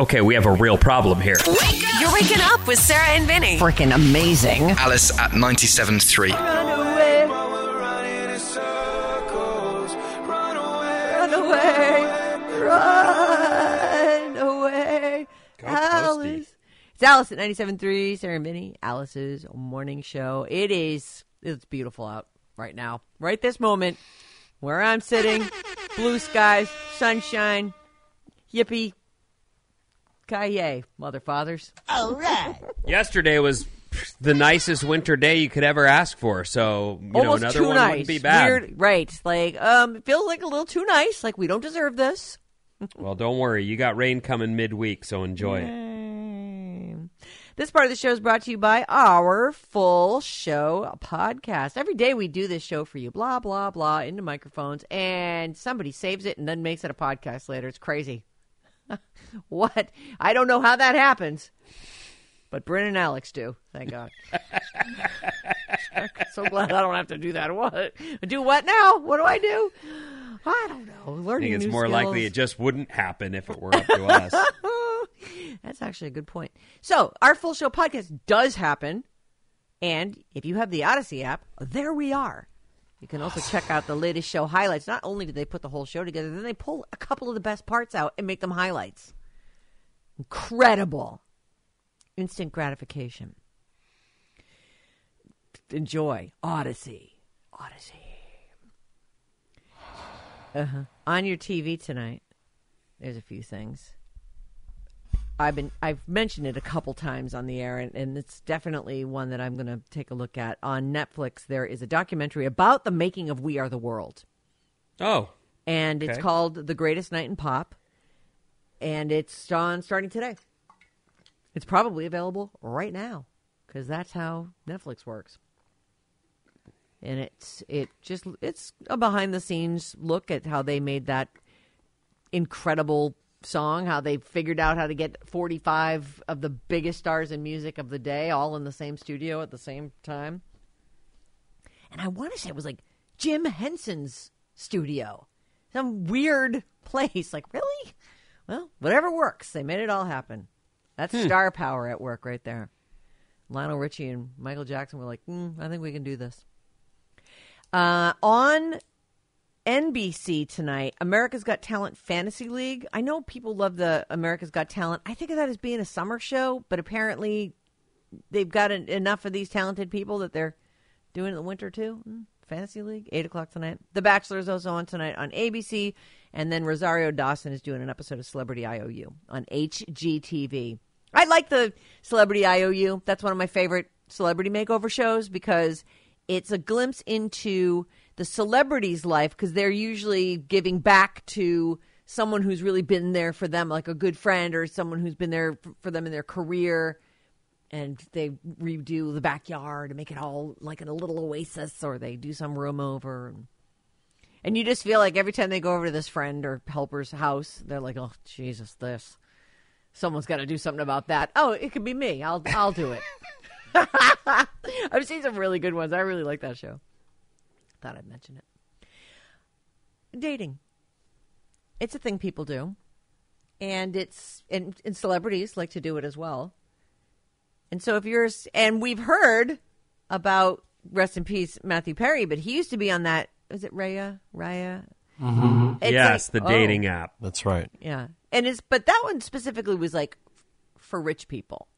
Okay, we have a real problem here. You're waking up with Sarah and Vinnie. Freaking amazing. Alice at 97.3. Run away. Run away. Alice. It's Alice at 97.3, Sarah and Vinnie, Alice's morning show. It is, it's beautiful out right now. Right this moment, where I'm sitting, blue skies, sunshine, yippee, kaye, mother fathers. All right. Yesterday was the nicest winter day you could ever ask for, so you know Almost another too one nice. wouldn't be bad. Weird, right. Like, um, it feels like a little too nice. Like, we don't deserve this. Well, don't worry, you got rain coming midweek, so enjoy it. Mm. This part of the show is brought to you by our full show podcast. Every day we do this show for you, blah, blah, blah, into microphones, and somebody saves it and then makes it a podcast later. It's crazy. what? I don't know how that happens, but Bryn and Alex do. Thank God. so glad I don't have to do that. What? Do what now? What do I do? I don't know. I Learning think it's more likely it just wouldn't happen if it were up to us. That's actually a good point. So, our full show podcast does happen. And if you have the Odyssey app, there we are. You can also check out the latest show highlights. Not only do they put the whole show together, then they pull a couple of the best parts out and make them highlights. Incredible. Instant gratification. Enjoy. Odyssey. Odyssey. Uh-huh. On your TV tonight, there's a few things. I've been I've mentioned it a couple times on the air, and, and it's definitely one that I'm going to take a look at on Netflix. There is a documentary about the making of We Are the World, Oh, and it's called The Greatest Night in Pop, and it's on starting today. It's probably available right now because that's how Netflix works. And it's it just it's a behind the scenes look at how they made that incredible song, how they figured out how to get 45 of the biggest stars in music of the day all in the same studio at the same time. And I want to say it was like Jim Henson's studio. Some weird place. Like, really? Well, whatever works. They made it all happen. That's star power at work right there. Lionel Richie and Michael Jackson were like, mm, I think we can do this. Uh, on NBC tonight, America's Got Talent Fantasy League. I know people love the America's Got Talent. I think of that as being a summer show, but apparently they've got en- enough of these talented people that they're doing it in the winter too. Mm, Fantasy League, 8 o'clock tonight. The Bachelor is also on tonight on ABC. And then Rosario Dawson is doing an episode of Celebrity IOU on HGTV. I like the Celebrity IOU. That's one of my favorite celebrity makeover shows because it's a glimpse into the celebrity's life because they're usually giving back to someone who's really been there for them, like a good friend or someone who's been there for them in their career. And they redo the backyard and make it all like in a little oasis, or they do some room over. And you just feel like every time they go over to this friend or helper's house, they're like, "Oh Jesus, this! Someone's got to do something about that." Oh, it could be me. I'll I'll do it. I've seen some really good ones. I really like that show. Thought I'd mention it. Dating. It's a thing people do, and it's and, and celebrities like to do it as well. And so if you're and we've heard about rest in peace Matthew Perry, but he used to be on that. Is it Raya? Raya? Mm-hmm. It's yes, like- the oh. dating oh, app. That's right. Yeah, and it's but that one specifically was like for rich people,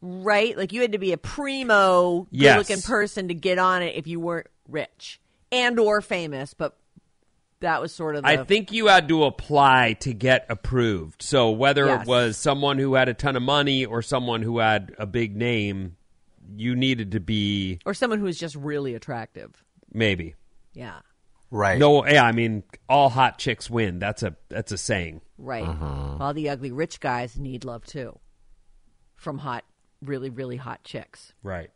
right? Like you had to be a primo, Yes. good-looking person to get on it if you weren't rich and or famous. But that was sort of the, I think you had to apply to get approved. So whether Yes. it was someone who had a ton of money or someone who had a big name, you needed to be or someone who was just really attractive. maybe. Yeah, Right. No, yeah, I mean, all hot chicks win. That's a that's a saying. right. Uh-huh. All the ugly rich guys need love too, from hot, really, really hot chicks. Right.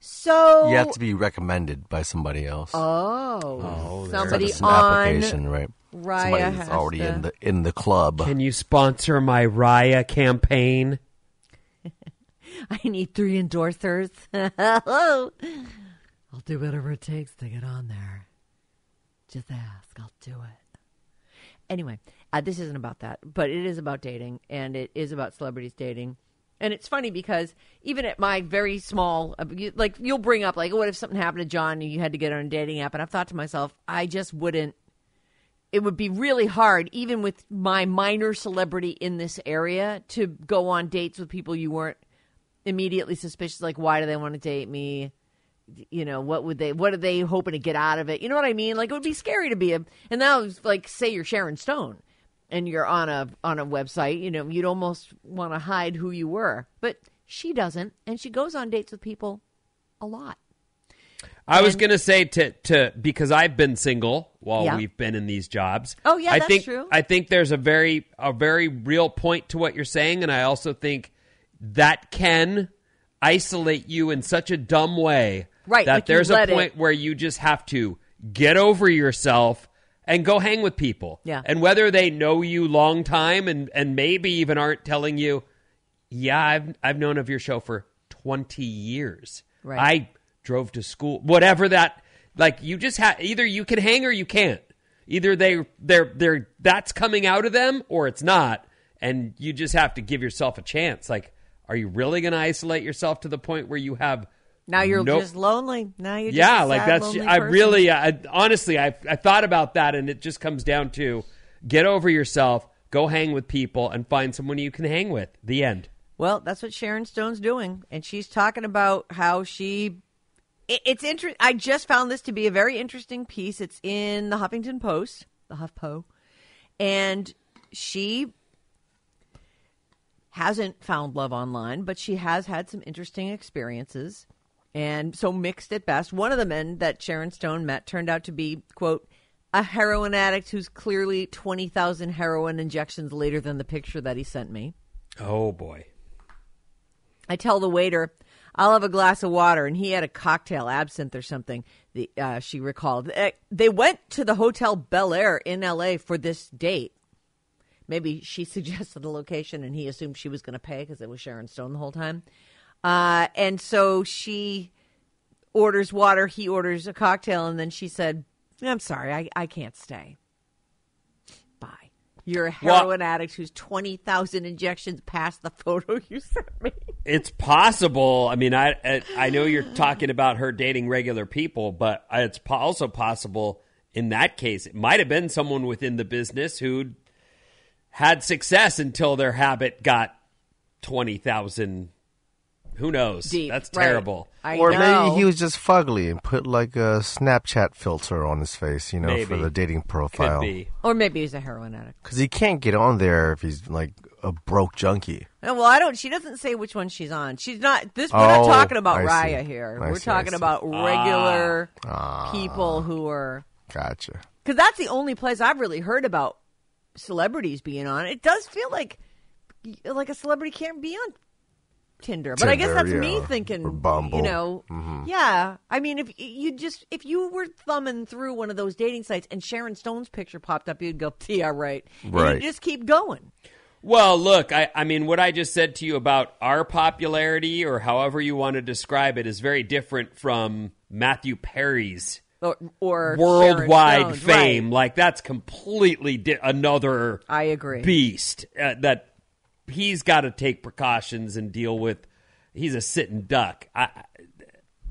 So You have to be recommended by somebody else. Oh, So somebody it's an on application, right? Raya Somebody has that's already to- in the in the club. Can you sponsor my Raya campaign? I need three endorsers. I'll do whatever it takes to get on there. Just ask, I'll do it. Anyway, uh, this isn't about that, but it is about dating, and it is about celebrities dating. And it's funny because even at my very small, uh, like you'll bring up like, what if something happened to John and you had to get on a dating app? And I've thought to myself, I just wouldn't. It would be really hard, even with my minor celebrity in this area, to go on dates with people you weren't immediately suspicious. Like, why do they want to date me? You know, what would they? What are they hoping to get out of it? You know what I mean? Like, it would be scary to be a. And now, like, say you're Sharon Stone, and you're on a on a website. You know, you'd almost want to hide who you were, but she doesn't, and she goes on dates with people a lot. I was going to say to to because I've been single while Yeah. we've been in these jobs. Oh, yeah, I that's think, true. I think there's a very a very real point to what you're saying, and I also think that can isolate you in such a dumb way Right, that like there's a let it- point where you just have to get over yourself and go hang with people. Yeah. And whether they know you long time and and maybe even aren't telling you, yeah, I've I've known of your show for 20 years. Right. I drove to school, whatever that like you just have either you can hang or you can't. Either they they're they're that's coming out of them or it's not and you just have to give yourself a chance. Like are you really going to isolate yourself to the point where you have Now you're no- just lonely. Now you're yeah, like that's I really I, honestly I I thought about that and it just comes down to get over yourself, go hang with people and find someone you can hang with. The end. Well, that's what Sharon Stone's doing, and she's talking about how she. It, it's interesting. I just found this to be a very interesting piece. It's in the Huffington Post, the HuffPo, and she hasn't found love online, but she has had some interesting experiences, and so mixed at best. One of the men that Sharon Stone met turned out to be quote a heroin addict who's clearly twenty thousand heroin injections later than the picture that he sent me. Oh boy. I tell the waiter, I'll have a glass of water, and he had a cocktail, absinthe or something. The, uh, she recalled. Eh, They went to the Hotel Bel Air in L.A. for this date. Maybe she suggested the location, and he assumed she was going to pay because it was Sharon Stone the whole time. Uh, and so she orders water. He orders a cocktail, and then she said, "I'm sorry, I, I can't stay. Bye." You're a Well- heroin addict who's twenty thousand injections past the photo you sent me. It's possible. I mean, I I, I know you're talking about her dating regular people, but it's also possible in that case it might have been someone within the business who had success until their habit got twenty thousand. Who knows? Deep. That's Right. terrible. I or know. maybe he was just fugly and put like a Snapchat filter on his face, you know, for the dating Could profile. be. Or maybe he's a heroin addict. Because he can't get on there if he's like a broke junkie. No, well, I don't. She doesn't say which one she's on. She's not. This we're not Oh, talking about I see. Raya here. I we're see, talking about regular Ah. people who are Gotcha. because that's the only place I've really heard about celebrities being on. It does feel like like a celebrity can't be on Tinder, but I guess Tinder, that's me thinking. or Bumble. You know, yeah. I mean, if you just if you were thumbing through one of those dating sites and Sharon Stone's picture popped up, you'd go, "Yeah, right." And Right. you just keep going. Well, look, I, I mean, what I just said to you about our popularity, or however you want to describe it, is very different from Matthew Perry's Or, or worldwide Sharon fame. right. Like that's completely di- another I agree. beast uh, that he's got to take precautions and deal with. He's a sitting duck, I,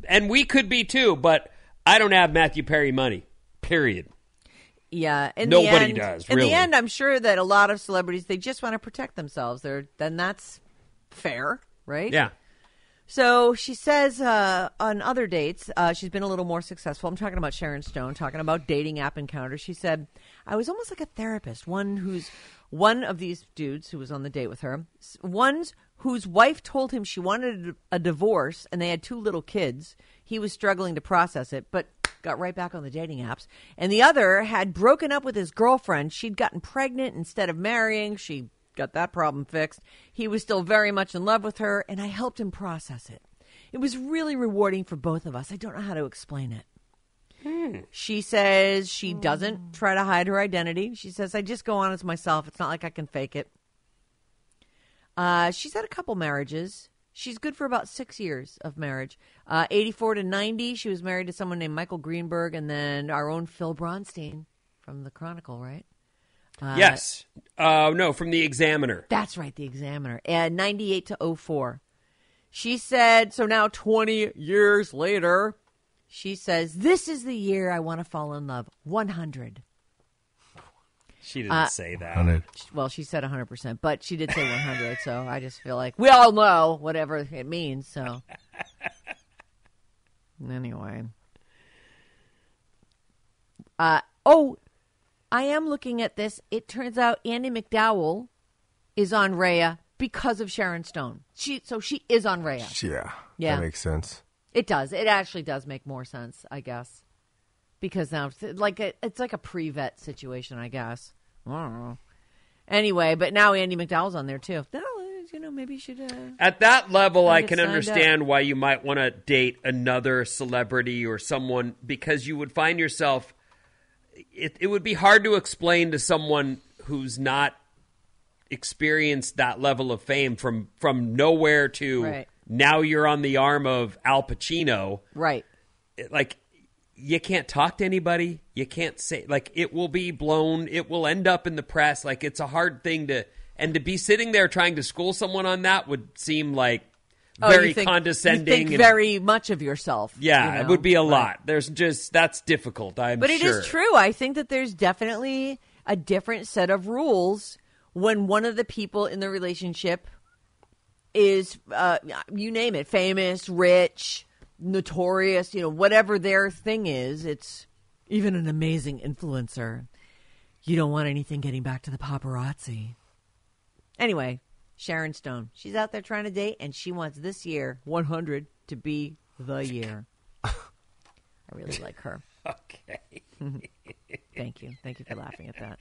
and we could be too, but I don't have Matthew Perry money. Period. Yeah, in Nobody the end, does, In really. the end, I'm sure that a lot of celebrities they just want to protect themselves. They're then that's fair, right? Yeah. So she says uh, on other dates, uh, she's been a little more successful. I'm talking about Sharon Stone, talking about dating app encounters. She said, "I was almost like a therapist. One who's one of these dudes who was on the date with her, one's whose wife told him she wanted a divorce, and they had two little kids. He was struggling to process it, but." Got right back on the dating apps. And the other had broken up with his girlfriend. She'd gotten pregnant instead of marrying. She got that problem fixed. He was still very much in love with her, and I helped him process it. It was really rewarding for both of us. I don't know how to explain it. She says she doesn't try to hide her identity. She says, I just go on as myself. It's not like I can fake it. Uh, she's had a couple marriages. She's good for about six years of marriage. Uh, 84 to 90, she was married to someone named Michael Greenberg, and then our own Phil Bronstein from the Chronicle, right? yes. Uh, no, from the Examiner. That's right, the Examiner. And 98 to 04. She said, so now 20 years later, she says, This is the year I want to fall in love. 100. She didn't Uh, say that. On it. Well, she said 100%, but she did say 100. so I just feel like we all know whatever it means. So anyway. Uh, oh, I am looking at this. It turns out Andie MacDowell is on Raya because of Sharon Stone. She so she is on Raya. Yeah. Yeah. That makes sense. It does. It actually does make more sense, I guess, because now it's like a, it's like a pre-vet situation, I guess. I don't know. Anyway, but now Andie MacDowell's on there too. No, you know, maybe you should. Uh, At that level, I can understand why you might want to date another celebrity or someone because you would find yourself. It, it would be hard to explain to someone who's not experienced that level of fame from from nowhere to Right. Now you're on the arm of Al Pacino. right. Like you can't talk to anybody. You can't say like it will be blown. It will end up in the press. Like it's a hard thing to and to be sitting there trying to school someone on that would seem like Oh, very think, condescending. And- very much of yourself. yeah, you it would be a Right. lot. There's just that's difficult. I'm But it is sure. true. I think that there's definitely a different set of rules when one of the people in the relationship is, uh, you name it, famous, rich, notorious, you know, whatever their thing is. It's even an amazing influencer. You don't want anything getting back to the paparazzi. Anyway, Sharon Stone. She's out there trying to date, and she wants this year, 100, to be the year. I really like her. Okay. Thank you. Thank you for laughing at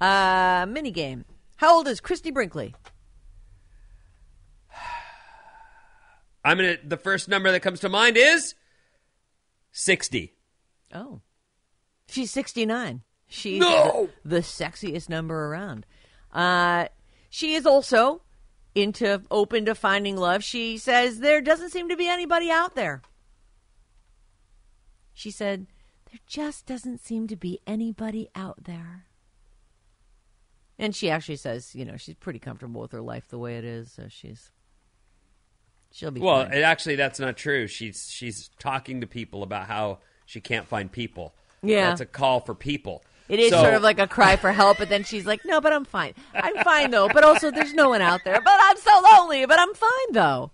that. Uh, mini game. How old is Christie Brinkley? I'm gonna. The first number that comes to mind is sixty. Oh, she's sixty nine. She's No! the, the sexiest number around. Uh, she is also into open to finding love. She says there doesn't seem to be anybody out there. She said there just doesn't seem to be anybody out there. And she actually says, you know, she's pretty comfortable with her life the way it is, so she's she'll be Well, fine. actually, that's not true. She's she's talking to people about how she can't find people. Yeah. that's a call for people. It is So- sort of like a cry for help, but then she's like, "No, but I'm fine. I'm fine though. But also, there's no one out there. But I'm so lonely. But I'm fine though."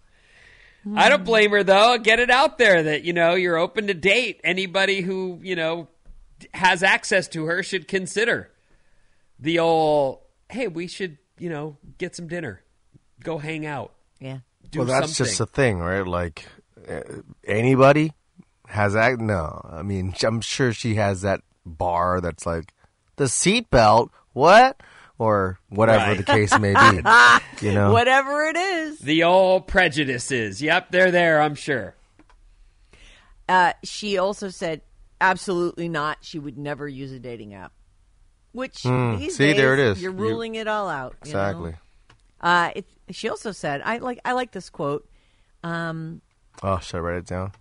I don't blame her though. Get it out there that you know you're open to date. Anybody who you know has access to her should consider the old. Hey, we should you know get some dinner, go hang out, Yeah. Do well, that's something. just a thing, right? Like uh, anybody has that. No, I mean, I'm sure she has that bar that's like the seatbelt. What? Or whatever Right. the case may be. You know, Whatever it is. the old prejudices. Yep, they're there. I'm sure. Uh, she also said, "Absolutely not. She would never use a dating app." Which these Hmm. See, days, there it is. You're You- ruling it all out. you know? Exactly. Uh, it, she also said, "I like. I like this quote." Um, Oh, should I write it down?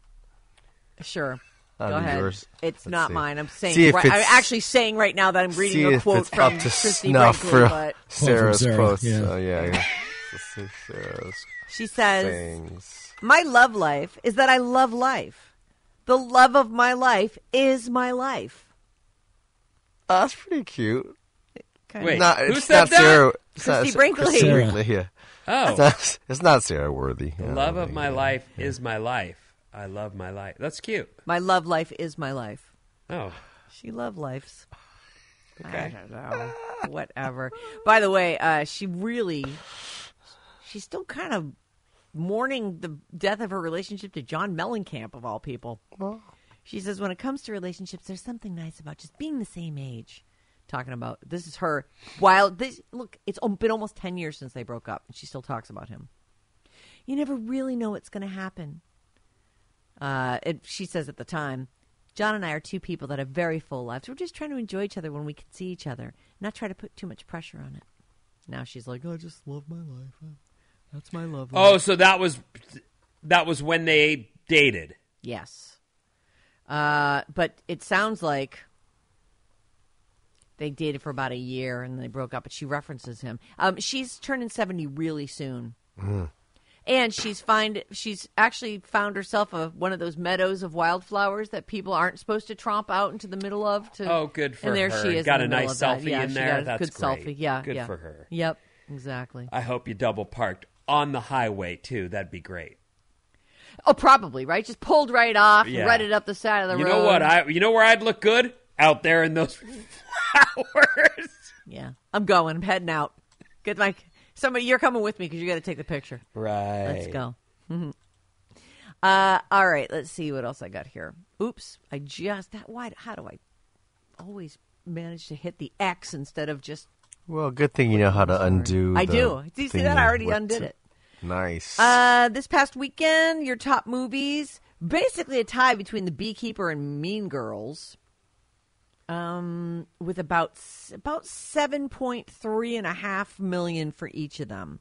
Sure. That'd Go be ahead. yours. It's Let's not see. mine. I'm saying. See if right, I'm actually saying right now that I'm reading See a if quote it's from up to Christie snuff Brinkley, for but Sarah's Sarah, posts. yeah. Oh yeah, yeah. Let's see Sarah's she says, things. "My love life is that I love life. The love of my life is my life." Oh, that's pretty cute. Kind Wait, Not, who it's said not that? Sarah. It's not Christie Sa- Brinkley. Christie Sarah. Brinkley, yeah. Oh, It's not, it's not Sarah Worthy. the love of my yeah. life is my life. I love my life. That's cute. My love life is my life. Oh, She love lives. Okay. I don't know. Whatever. By the way, uh, she really, she's still kind of mourning the death of her relationship to John Mellencamp, of all people. She says, when it comes to relationships, there's something nice about just being the same age. Talking about this is her. While this look, it's been almost ten years since they broke up, and she still talks about him. You never really know what's going to happen. Uh, it, she says at the time, John and I are two people that have very full lives. We're just trying to enjoy each other when we can see each other, not try to put too much pressure on it. Now she's like, I just love my life. That's my love. oh, so that was that was when they dated. yes. Uh, but it sounds like they dated for about a year and they broke up. But she references him. Um, she's turning seventy really soon. And she's find she's actually found herself a one of those meadows of wildflowers that people aren't supposed to tromp out into the middle of. To Oh, good for and there her. she is. Got a nice selfie Yeah, in there. That's good great. selfie. Yeah, Good yeah. for her. Yep, exactly. I hope you double parked on the highway too. That'd be great. Oh, probably right. Just pulled right off, Yeah. right it up the side of the You road. You know what? I you know where I'd look good out there in those flowers. yeah, I'm going. I'm heading out. Good, my somebody. You're coming with me because you got to take the picture. Right. Let's go. Mhm. Uh, all right. Let's see what else I got here. Oops, I just that. Why? How do I always manage to hit the X instead of just? Well, good thing you know how to undo. I the do. Do you see that? I already with- undid it. Nice. Uh, this past weekend, your top movies basically a tie between The Beekeeper and Mean Girls. Um, with about about seven point three and a half million for each of them.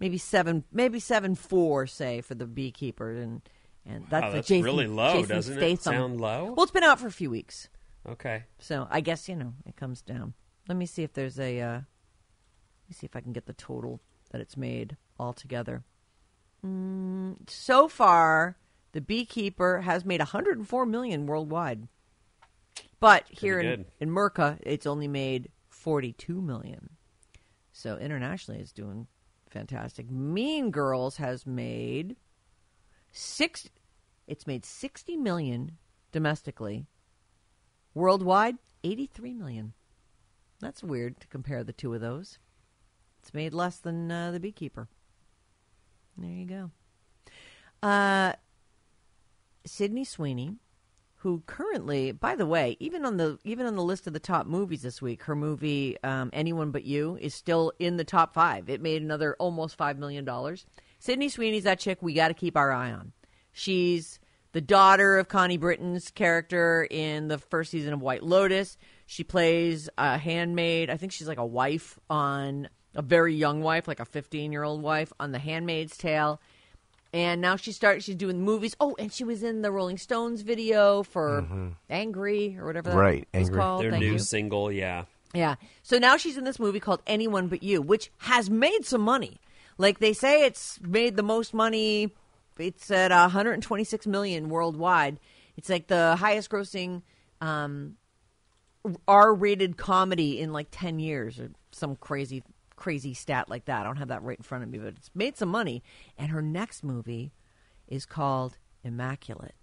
Maybe seven, maybe seven four, say for The Beekeeper, and and that's, Wow, that's Jason, really low, Jason doesn't it? Sound low? Well, it's been out for a few weeks, Okay. so I guess you know it comes down. Let me see if there's a. Uh, let me see if I can get the total that it's made altogether. Mm, so far, the Beekeeper has made 104 million worldwide, but here in, in Merca, it's only made 42 million. So internationally, it's doing fantastic. Mean Girls has made six. It's made 60 million domestically. Worldwide, 83 million. That's weird to compare the two of those. It's made less than uh, the Beekeeper. There you go. Uh, Sydney Sweeney, who currently, by the way, even on the even on the list of the top movies this week, her movie um, "Anyone But You" is still in the top five. It made another almost five million dollars. Sydney Sweeney's that chick we got to keep our eye on. She's the daughter of Connie Britton's character in the first season of White Lotus. She plays a handmaid. I think she's like a wife on a very young wife, like a 15 year old wife on The Handmaid's Tale. And now she started. She's doing movies. Oh, and she was in the Rolling Stones video for "Angry" or whatever that Right, was Angry. called. Their Thank new you. single, yeah. Yeah. So now she's in this movie called Anyone But You, which has made some money. Like they say it's made the most money. It's at 126 million worldwide. It's like the highest grossing um, R-rated comedy in like 10 years or some crazy crazy stat like that. I don't have that right in front of me, but it's made some money and her next movie is called Immaculate.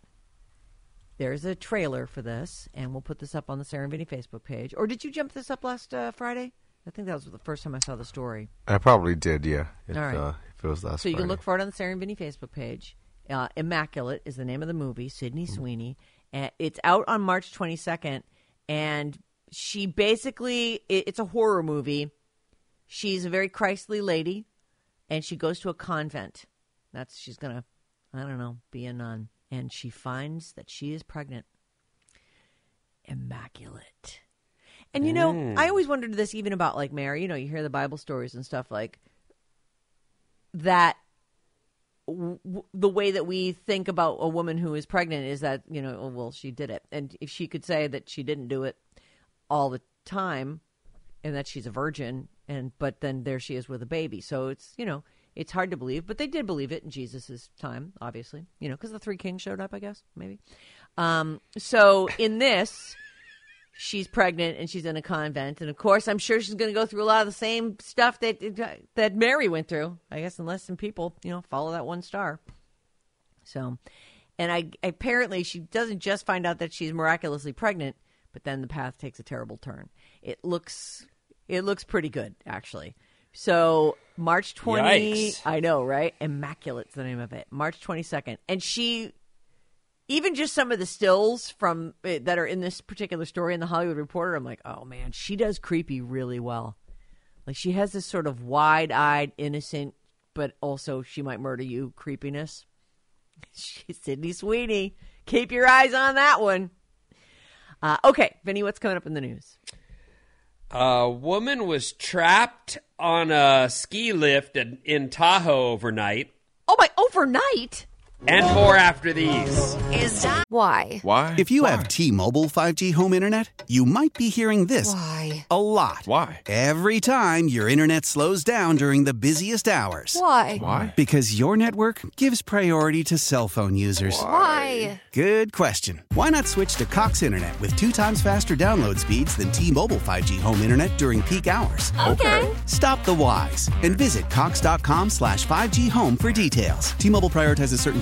There's a trailer for this, and we'll put this up on the Sarah and Vinnie Facebook page. Or did you jump this up last uh, Friday? I think that was the first time I saw the story. I probably did, yeah. If, All right. uh, if it was last So you can look for it on the Sarah and Vinnie Facebook page. Uh, Immaculate is the name of the movie. Sydney Sweeney. And it's out on March 22nd, and she basically it, it's a horror movie. She's a very Christly lady, and she goes to a convent. That's she's gonna, I don't know, be a nun, and she finds that she is pregnant. Immaculate. And you know, I mm. always wondered this even about like Mary. You know, you hear the Bible stories and stuff like that. W- the way that we think about a woman who is pregnant is that you know, oh, well, she did it, and if she could say that she didn't do it all the time, and that she's a virgin, and but then there she is with a baby. So it's you know, it's hard to believe, but they did believe it in Jesus' time, obviously. You know, because the three kings showed up, I guess maybe. Um, so in this she's pregnant and she's in a convent, and of course, I'm sure she's going to go through a lot of the same stuff that that Mary went through. I guess unless some people, you know, follow that one star. So, and I apparently she doesn't just find out that she's miraculously pregnant, but then the path takes a terrible turn. It looks it looks pretty good actually. So March twenty, Yikes. I know, right? Immaculate's the name of it. March twenty second, and she even just some of the stills from eh, that are in this particular story in the Hollywood Reporter, I'm like, oh man, she does creepy really well. Like she has this sort of wide-eyed, innocent, but also she might murder you creepiness. She's Sydney Sweeney. Keep your eyes on that one. Uh, okay, Vinnie, what's coming up in the news? A woman was trapped on a ski lift in, Tahoe overnight, Oh my, overnight. And more after these. Is that why? Why? If you have T-Mobile 5G home internet, you might be hearing this Why? a lot. Why? Every time your internet slows down during the busiest hours. Why? Why? Because your network gives priority to cell phone users. Why? Good question. Why not switch to Cox Internet with two times faster download speeds than T-Mobile 5G home internet during peak hours? Okay. Stop the whys and visit cox.com slash 5G home for details. T-Mobile prioritizes certain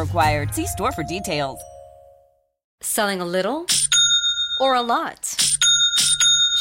required. See store for details. Selling a little or a lot?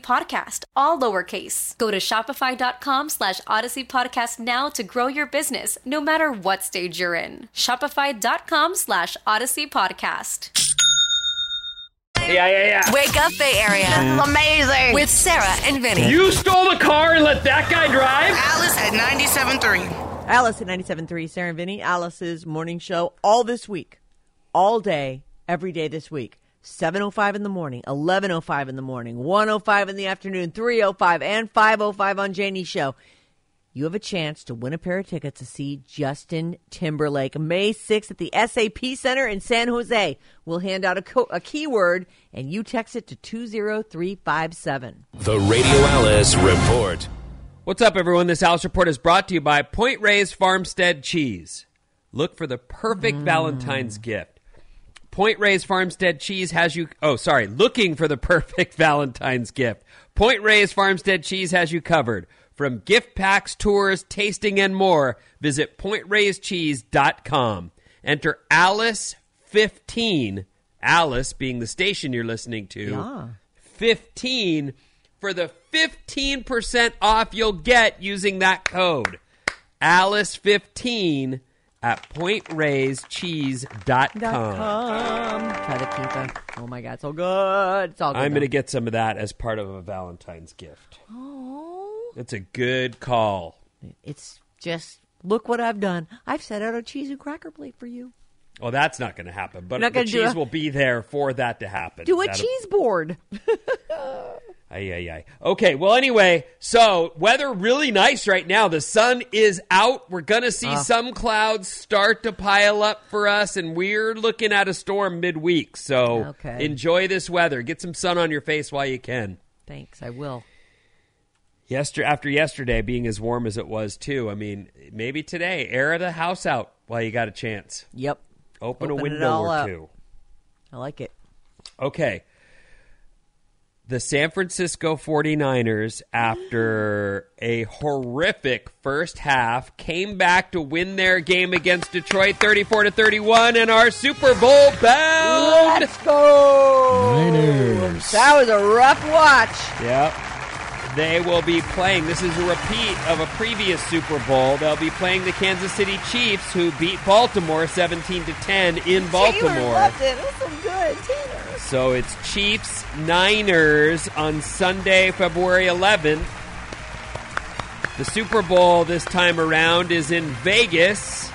podcast, all lowercase. Go to shopify.com slash odyssey podcast now to grow your business, no matter what stage you're in. Shopify.com slash odyssey podcast. Yeah, yeah, yeah. Wake up, Bay Area. Mm. Amazing. With Sarah and Vinnie. You stole the car and let that guy drive? Alice at 97.3. Alice at 97.3, Sarah and Vinnie, Alice's morning show all this week. All day, every day this week. 7.05 in the morning, 11.05 in the morning, 1.05 in the afternoon, 3.05, and 5.05 on Janie's show. You have a chance to win a pair of tickets to see Justin Timberlake May 6th at the SAP Center in San Jose. We'll hand out a, co- a keyword, and you text it to 20357. The Radio Alice Report. What's up, everyone? This Alice Report is brought to you by Point Reyes Farmstead Cheese. Look for the perfect mm. Valentine's gift. Point Reyes Farmstead Cheese has you. Oh, sorry. Looking for the perfect Valentine's gift. Point Reyes Farmstead Cheese has you covered. From gift packs, tours, tasting, and more, visit pointreyescheese.com. Enter Alice15, Alice being the station you're listening to. Yeah. 15 for the 15% off you'll get using that code. Alice15 at pointreyescheese.com. Um, try the pizza. Oh my God, so good. It's all good. I'm going to get some of that as part of a Valentine's gift. Oh. It's a good call. It's just look what I've done. I've set out a cheese and cracker plate for you. Well, that's not going to happen, but the cheese a- will be there for that to happen. Do a That'll- cheese board. Ay, ay, ay. Okay, well, anyway, so weather really nice right now. The sun is out. We're going to see Ah. some clouds start to pile up for us, and we're looking at a storm midweek. So Okay. enjoy this weather. Get some sun on your face while you can. Thanks, I will. Yester- after yesterday being as warm as it was, too, I mean, maybe today, air the house out while you got a chance. Yep. Open, a Open it window or up. two. I like it. Okay. The San Francisco 49ers, after a horrific first half, came back to win their game against Detroit 34 to 31 and are Super Bowl bound. Let's go. Niners. That was a rough watch. Yep. They will be playing. This is a repeat of a previous Super Bowl. They'll be playing the Kansas City Chiefs, who beat Baltimore 17 to 10 in Baltimore. Taylor loved it. It was so good. Taylor. So it's Chiefs Niners on Sunday, February 11th. The Super Bowl this time around is in Vegas.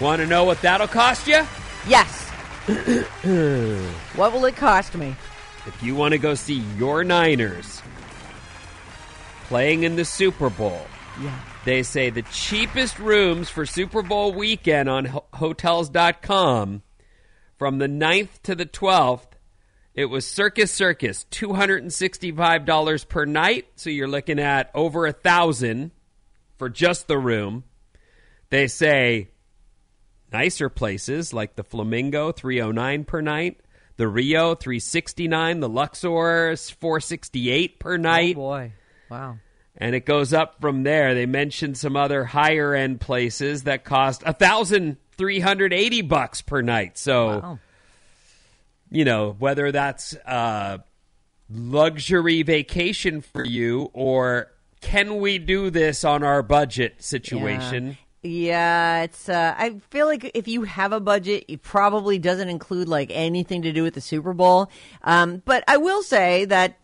Want to know what that'll cost you? Yes. what will it cost me? If you want to go see your Niners playing in the Super Bowl, Yeah. they say the cheapest rooms for Super Bowl weekend on ho- hotels.com from the 9th to the 12th. It was Circus Circus, $265 per night. So you're looking at over a thousand for just the room. They say nicer places like the Flamingo, 309 per night. The Rio, 369. The Luxor, 468 per oh, night Oh boy. Wow. and it goes up from there. They mentioned some other higher end places that cost a thousand three hundred eighty bucks per night. So, Wow. You know, whether that's a luxury vacation for you or can we do this on our budget situation? Yeah, it's. Uh, I feel like if you have a budget, it probably doesn't include like anything to do with the Super Bowl. Um, but I will say that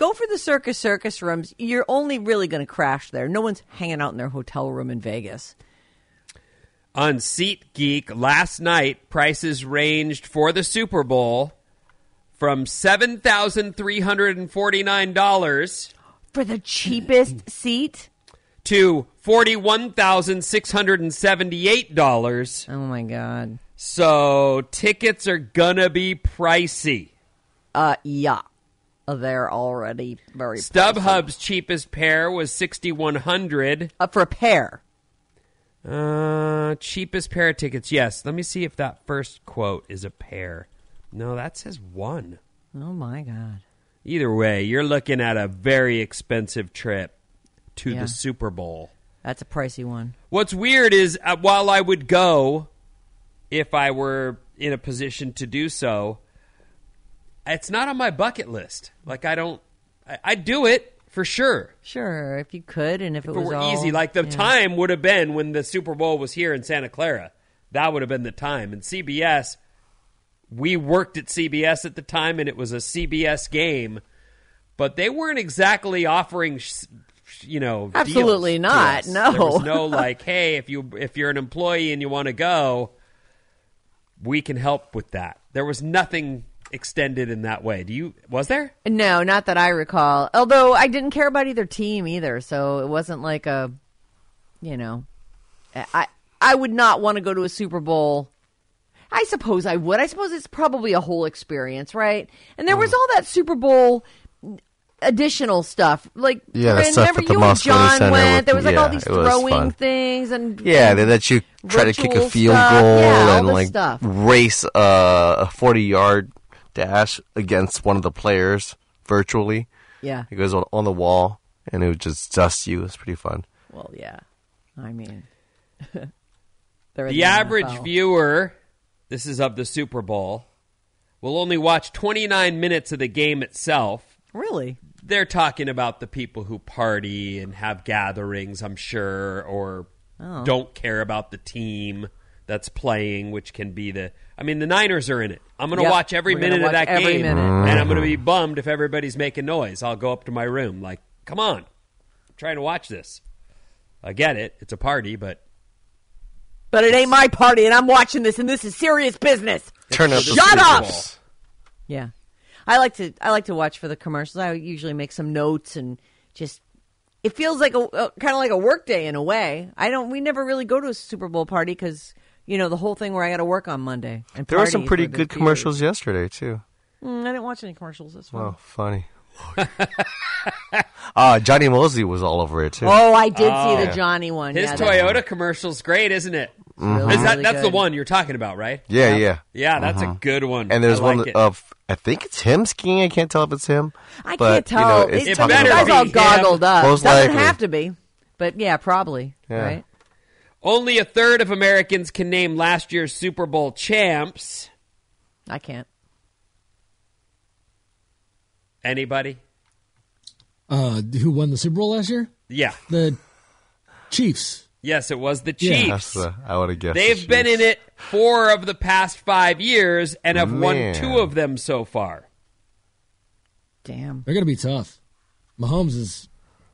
go for the Circus Circus rooms. You're only really going to crash there. No one's hanging out in their hotel room in Vegas. On SeatGeek last night, prices ranged for the Super Bowl from seven thousand three hundred and forty nine dollars For the cheapest seat. to forty-one thousand six hundred and seventy-eight dollars. Oh my god. So tickets are gonna be pricey. Uh, yeah, they're already very pricey. StubHub's cheapest pair was sixty-one hundred. uh, for a pair. Uh, cheapest pair of tickets. Yes. Let me see if that first quote is a pair. No, that says one. Oh my god. Either way, you're looking at a very expensive trip to Yeah. the Super Bowl. That's a pricey one. What's weird is uh, while I would go if I were in a position to do so, it's not on my bucket list. Like I don't, I, I'd do it for sure. Sure, if you could, and if, If it it was were all- easy, like the yeah. time would have been when the Super Bowl was here in Santa Clara. That would have been the time. And CBS, we worked at CBS at the time, and it was a CBS game, but they weren't exactly offering, you know, Absolutely not, no. there was no like, hey, if you if you're an employee and you want to go, we can help with that. There was nothing extended in that way. Do you? Was there? No, not that I recall. Although I didn't care about either team either, so it wasn't like a, you know, I I would not want to go to a Super Bowl. I suppose I would. I suppose it's probably a whole experience, right? And there Mm. was all that Super Bowl additional stuff, like Yeah, the stuff remember at the you and John Center went. with- there was like all these throwing things and Yeah, and they let you try to kick a field stuff. goal Yeah, and like stuff. race uh, a forty-yard dash against one of the players virtually. Yeah. It goes on, on the wall, and it would just dust you. It's pretty fun. Well, yeah. I mean, they're The average NFL. viewer, this is of the Super Bowl, will only watch 29 minutes of the game itself. Really? They're talking about the people who party and have gatherings, I'm sure, or Oh. don't care about the team that's playing, which can be the. I mean, the Niners are in it. I'm going to Yep. watch every We're minute of that every game, minute. and I'm going to be bummed if everybody's making noise. I'll go up to my room, like, come on, I'm trying to watch this. I get it. It's a party, but But it ain't my party, and I'm watching this, and this is serious business. Turn up the Shut up! Yeah. I like to I like to watch for the commercials. I usually make some notes and just it feels like a, a kind of like a work day in a way. I don't. We never really go to a Super Bowl party because you know the whole thing where I got to work on Monday. And There were some pretty good beers. commercials yesterday too. Mm, I didn't watch any commercials this one. Oh, funny. uh, Jonny Moseley was all over it too. Oh, I did see Oh. the Johnny one. His yeah, that's Toyota commercial's great, isn't it? really, Is that really that's the one you're talking about, right? yeah, yeah. Yeah, that's a good one. And there's I like one it. of I think it's him skiing. I can't tell if it's him. I but, can't you know, tell. it's It's- talking better about- guy's all be him. goggled up. Most Doesn't likely. have to be, but yeah, probably. Yeah. Right? Only a third of Americans can name last year's Super Bowl champs. I can't. Anybody? Uh, who won the Super Bowl last year? Yeah. The Chiefs. Yes, it was the Chiefs. That's the, I would have guessed. They've been in it four of the past five years and have won two of them so far. Damn. They're going to be tough. Mahomes is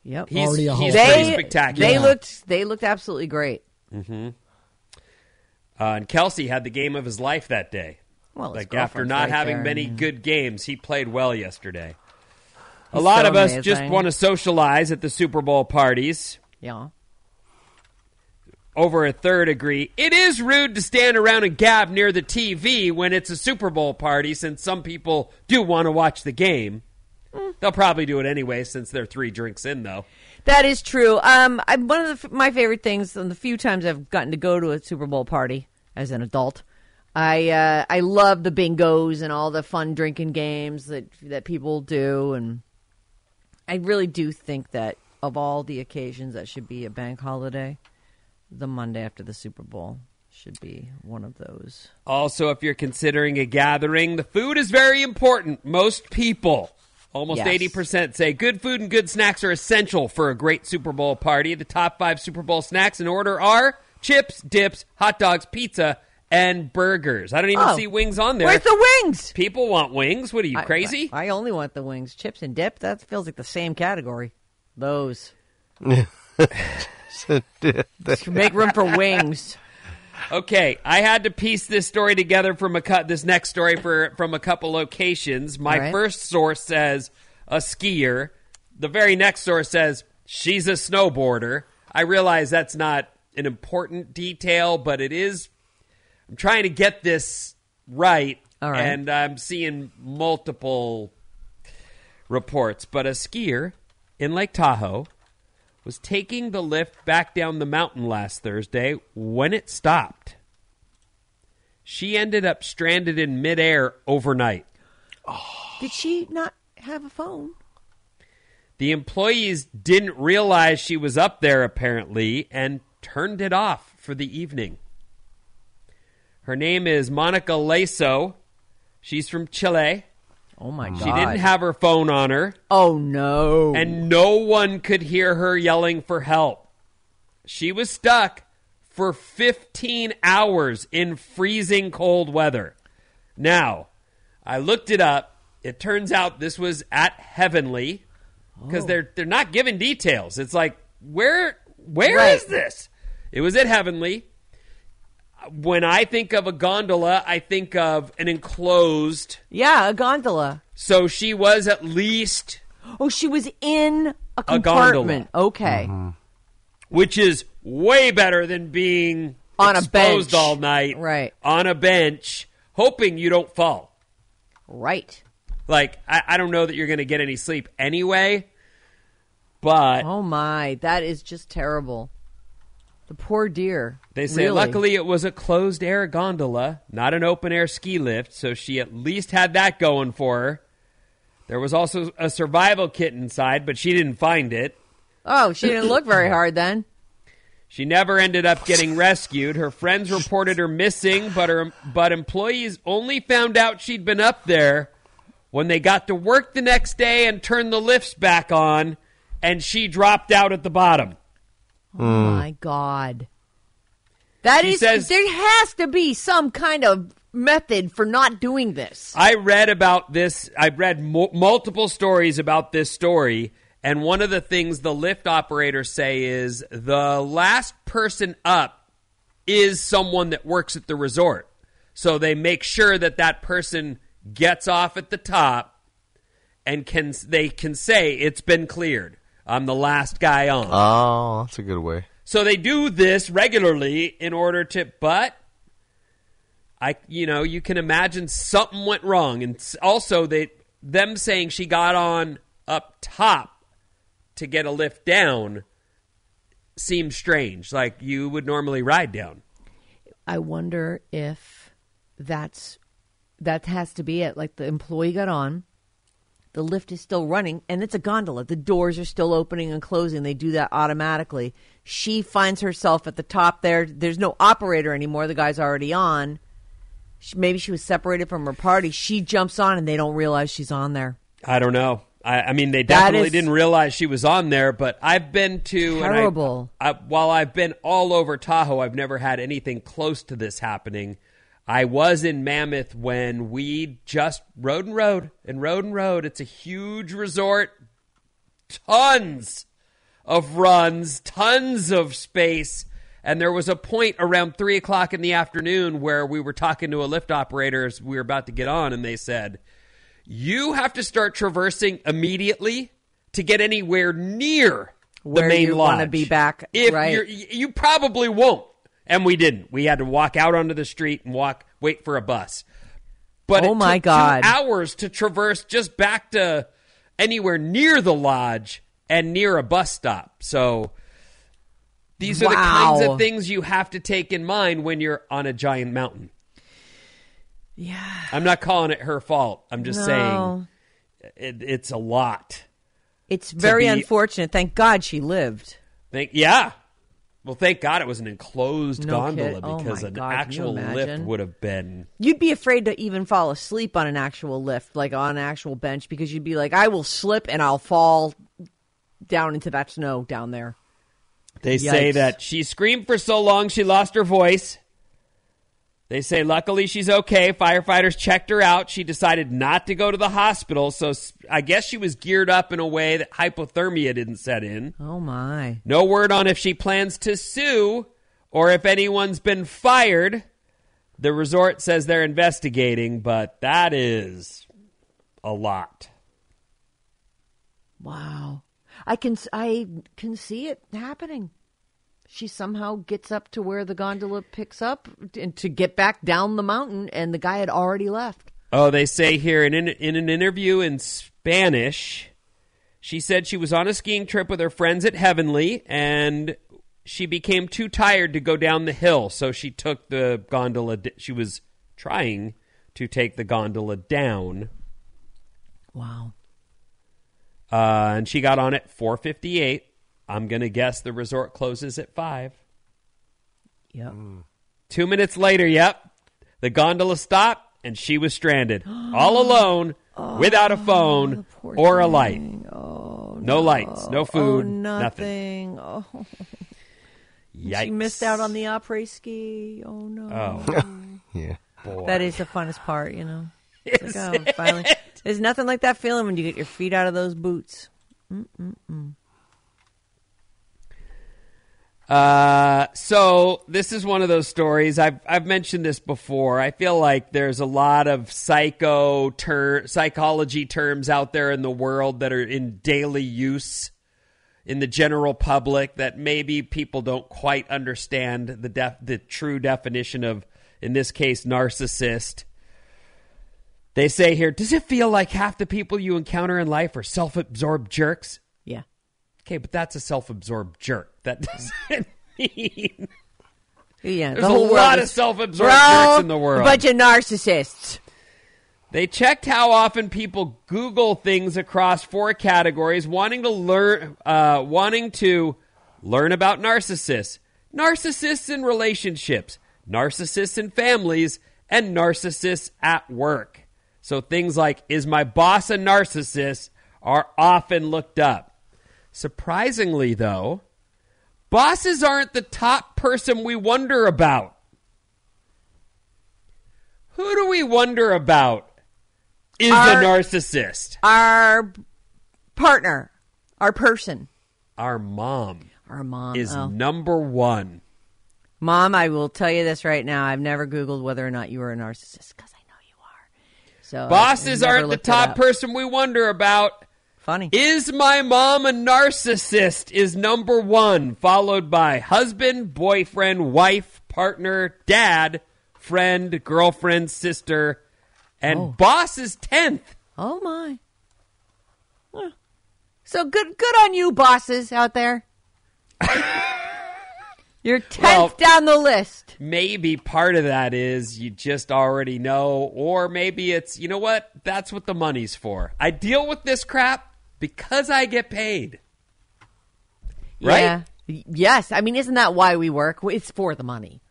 Yep. He's, Already a Hall he's of pretty they spectacular. they looked they looked absolutely great. Uh, and Kelce had the game of his life that day. Well, like after not right having there. many good games, he played well yesterday. a lot so of us just want to socialize at the Super Bowl parties. Yeah. Over a third agree it is rude to stand around and gab near the TV when it's a Super Bowl party, since some people do want to watch the game. Mm. They'll probably do it anyway, since they're three drinks in, though. That is true. Um, I, one of the, my favorite things, and the few times I've gotten to go to a Super Bowl party as an adult, I uh, I love the bingos and all the fun drinking games that that people do, and I really do think that of all the occasions that should be a bank holiday, the Monday after the Super Bowl should be one of those. Also, if you're considering a gathering, the food is very important. Most people, almost Yes. 80%, say good food and good snacks are essential for a great Super Bowl party. The top five Super Bowl snacks in order are chips, dips, hot dogs, pizza, and burgers. I don't even Oh. see wings on there. Where's the wings? People want wings. What are you, I- crazy? I, I only want the wings, chips and dip. That feels like the same category. Those make room for wings. Okay, I had to piece this story together from a cut. This next story for from a couple locations. My right. first source says a skier. The very next source says she's a snowboarder. I realize that's not an important detail, but it is. I'm trying to get this right, right. and I'm seeing multiple reports. But a skier in Lake Tahoe was taking the lift back down the mountain last Thursday when it stopped. She ended up stranded in midair overnight. Did she not have a phone? The employees didn't realize she was up there, apparently, and turned it off for the evening. Her name is Monica Laso. She's from Chile. Oh my god! She didn't have her phone on her. Oh no! and no one could hear her yelling for help. She was stuck for 15 hours in freezing cold weather. Now, I looked it up. It turns out this was at Heavenly because Oh. they're they're not giving details. It's like where where is Right. this? It was at Heavenly. When I think of a gondola, I think of an enclosed. yeah, a gondola. So she was at least Oh, she was in a A compartment. gondola. Okay, mm-hmm. which is way better than being On a exposed bench. all night, Right. On a bench, hoping you don't fall. right. Like I, I don't know that you're going to get any sleep anyway, but Oh my, that is just terrible. The poor deer. they say Really? luckily it was a closed air gondola, not an open air ski lift, so she at least had that going for her. There was also a survival kit inside, but she didn't find it. Oh, she didn't look very hard then. She never ended up getting rescued. Her friends reported her missing, but her but employees only found out she'd been up there when they got to work the next day and turned the lifts back on and she dropped out at the bottom. Oh my god. That She is. says- there has to be some kind of method for not doing this. I read about this. I read mu- multiple stories about this story, and one of the things the lift operators say is the last person up is someone that works at the resort. So they make sure that that person gets off at the top and can they can say it's been cleared. I'm the last guy on. Oh, that's a good way. So they do this regularly in order to, but I, you know, you can imagine something went wrong, and also they them saying she got on up top to get a lift down seems strange. Like you would normally ride down. I wonder if that's that has to be it. Like the employee got on, the lift is still running, and it's a gondola. The doors are still opening and closing. They do that automatically. She finds herself at the top there. There's no operator anymore. The guy's already on. She, maybe she was separated from her party. She jumps on, and they don't realize she's on there. I don't know. I, I mean, they definitely is- didn't realize she was on there, but I've been to and I- Terrible. I, while I've been all over Tahoe, I've never had anything close to this happening. I was in Mammoth when we just rode and rode and rode and rode. It's a huge resort, tons of runs, tons of space. And there was a point around three o'clock in the afternoon where we were talking to a lift operator as we were about to get on, and they said, You have to start traversing immediately to get anywhere near the main you lodge. wanna be back, If right. you're, you probably won't. And we didn't. We had to walk out onto the street and walk, wait for a bus. But Oh it my took God. hours to traverse just back to anywhere near the lodge and near a bus stop. So these are the kinds of things you have to take in mind when you're on a giant mountain. Yeah. I'm not calling it her fault. I'm just No. saying it, it's a lot. It's very be- unfortunate. Thank God she lived. Thank yeah. Well, thank God it was an enclosed No gondola kid- oh because my an God, actual lift would have been. You'd be afraid to even fall asleep on an actual lift, like on an actual bench, because you'd be like, I will slip and I'll fall down into that snow down there. They say that she screamed for so long she lost her voice. They say luckily she's okay. Firefighters checked her out. She decided not to go to the hospital, so I guess she was geared up in a way that hypothermia didn't set in. Oh my. No word on if she plans to sue or if anyone's been fired. The resort says they're investigating, but that is a lot. Wow. I can I can see it happening she somehow gets up to where the gondola picks up and to get back down the mountain, and the guy had already left. Oh, they say here in, in, in an interview in Spanish, she said she was on a skiing trip with her friends at Heavenly, and she became too tired to go down the hill, so she took the gondola. She was trying to take the gondola down. Wow. Uh, and she got on at 458 I'm going to guess the resort closes at 5. Yep. Mm. Two minutes later, yep, the gondola stopped and she was stranded all alone oh, without a oh, phone or a light. Oh, no, no, lights, no oh, food, oh, nothing. nothing. Yikes. Oh. She missed out on the après ski. Oh, no. yeah. Boy. That is the funnest part, you know. Like, oh, finally. There's nothing like that feeling when you get your feet out of those boots. Mm-mm-mm. Uh, so this is one of those stories. I've I've mentioned this before. I feel like there's a lot of psycho ter- psychology terms out there in the world that are in daily use in the general public that maybe people don't quite understand the def- the true definition of in this case narcissist. They say here, does it feel like half the people you encounter in life are self-absorbed jerks? Okay, but that's a self-absorbed jerk. That doesn't mean Yeah, There's the a lot of self-absorbed jerks in the world. A bunch of narcissists. They checked how often people Google things across four categories, wanting to learn, uh, wanting to learn about narcissists, narcissists in relationships, narcissists in families, and narcissists at work. So things like "Is my boss a narcissist?" are often looked up. Surprisingly, though, bosses aren't the top person we wonder about. Who do we wonder about is Our- a narcissist? Our partner, our person, Our mom our mom. is oh. number one. Mom, I will tell you this right now. I've never Googled whether or not you are a narcissist because I know you are. So Bosses aren't the top person we wonder about. Funny. Is my mom a narcissist? Is number one, followed by husband, boyfriend, wife, partner, dad, friend, girlfriend, sister, and Oh. boss is tenth. Oh my. So good good on you bosses out there. You're 10th Well- down the list. Maybe part of that is you just already know, or maybe it's you know what? That's what the money's for. I deal with this crap because I get paid. Right? Yeah. Yes. I mean, isn't that why we work? It's for the money.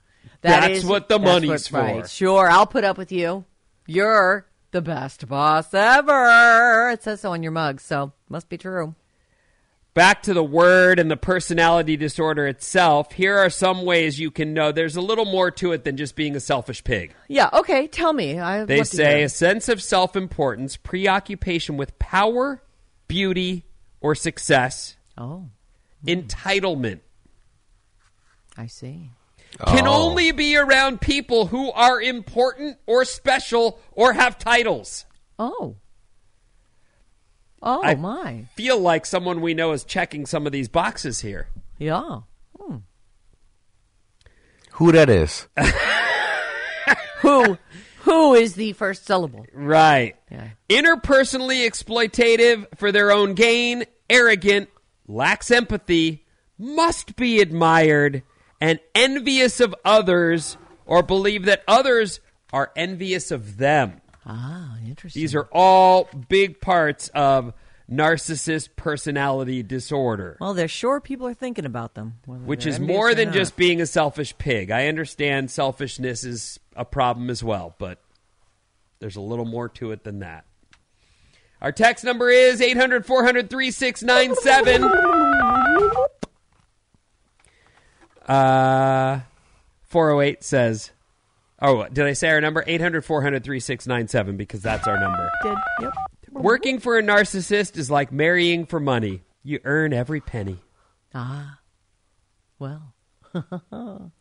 That That's is- what the money's what- right. for. Sure, I'll put up with you. You're the best boss ever. It says so on your mug, so must be true. Back to the word and the personality disorder itself. Here are some ways you can know there's a little more to it than just being a selfish pig. Yeah. Okay. Tell me. I They say a sense of self importance, preoccupation with power, beauty, or success, Oh, entitlement. I see. Can Oh. only be around people who are important or special or have titles. Oh. Oh I- my. Feel like someone we know is checking some of these boxes here. Yeah. Hmm. Who that is? Who? Is the first syllable? Right. Yeah. Interpersonally exploitative for their own gain, arrogant, lacks empathy, must be admired, and envious of others, or believe that others are envious of them. Ah, interesting. These are all big parts of narcissist personality disorder, Well, they're sure people are thinking about them, which is more than not. just being a selfish pig. I understand selfishness is a problem as well, but there's a little more to it than that. Our text number is 800 400 3697. Uh, 408 says, Oh, did I say our number? 800 400 3697 because that's our number. Did yep. Working for a narcissist is like marrying for money. You earn every penny. Ah, well,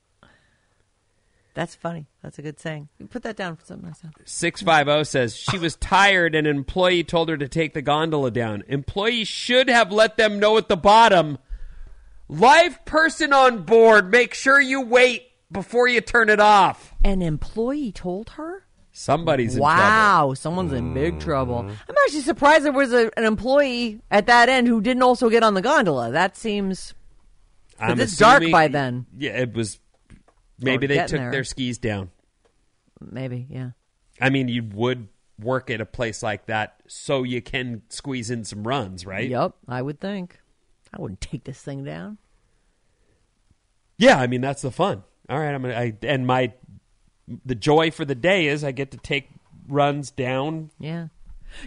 that's funny. That's a good saying. Put that down for something else. 650 says she was tired and an employee told her to take the gondola down. Employee should have let them know at the bottom. Live person on board, make sure you wait before you turn it off. An employee told her. Somebody's in trouble. Wow, someone's in big trouble. I'm actually surprised there was a, an employee at that end who didn't also get on the gondola. That seems. I'm it's dark by then. Yeah, it was. Maybe they took there. their skis down. Maybe, yeah. I mean, you would work at a place like that so you can squeeze in some runs, right? Yep, I would think. I wouldn't take this thing down. Yeah, I mean that's the fun. All right, I'm gonna. I, and my the joy for the day is I get to take runs down. Yeah.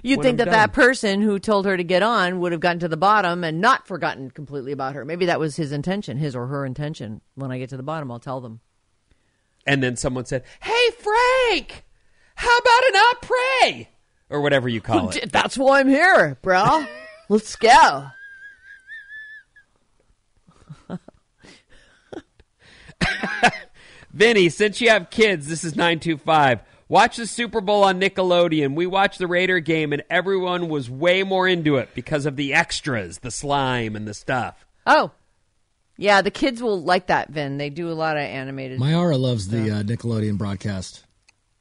You'd think I'm that that person who told her to get on would have gotten to the bottom and not forgotten completely about her. Maybe that was his intention, his or her intention. When I get to the bottom, I'll tell them. And then someone said, "Hey, Frank, how about an après or whatever you call it?" That's why I'm here, bro. Let's go. Vinnie, since you have kids, this is 925. Watch the Super Bowl on Nickelodeon. We watched the Raider game, and everyone was way more into it because of the extras, the slime, and the stuff. Oh, yeah. The kids will like that. Vin. They do a lot of animated. Myara loves the uh, Nickelodeon broadcast.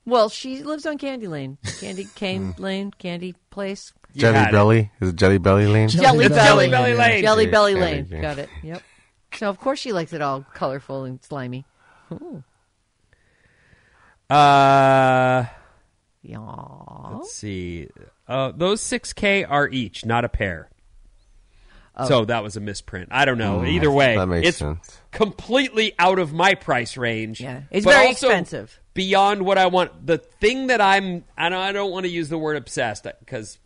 well, she lives on Candy Lane, Candy Cane Lane, Candy Place, You Jelly had it. Belly? Is it Jelly Belly Lane? Jelly It's Belly, Jelly Belly Lane. Jelly Belly yeah, Lane. yeah. Got it. Yep. So of course she likes it all colorful and slimy. Ooh. Uh, Yeah. let's see. Uh, those 6K are each, not a pair. So that was a misprint. I don't know. Either way, that makes it's sense. completely out of my price range. Yeah, it's very expensive. Beyond what I want. The thing that I'm, I don't, I don't want to use the word obsessed because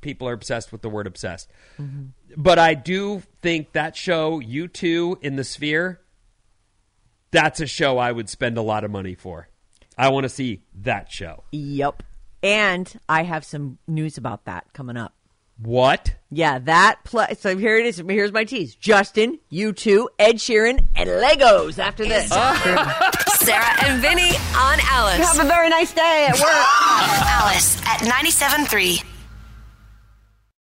people are obsessed with the word obsessed. Mm-hmm. But I do think that show, U2 in the sphere, that's a show I would spend a lot of money for. I want to see that show. Yep. And I have some news about that coming up. What? Yeah, that plus. So here it is. Here's my tease: Justin, U2, Ed Sheeran, and Legos. After this, ah. Sarah and Vinnie on Alice. Have a very nice day at work. Alice at 97.3.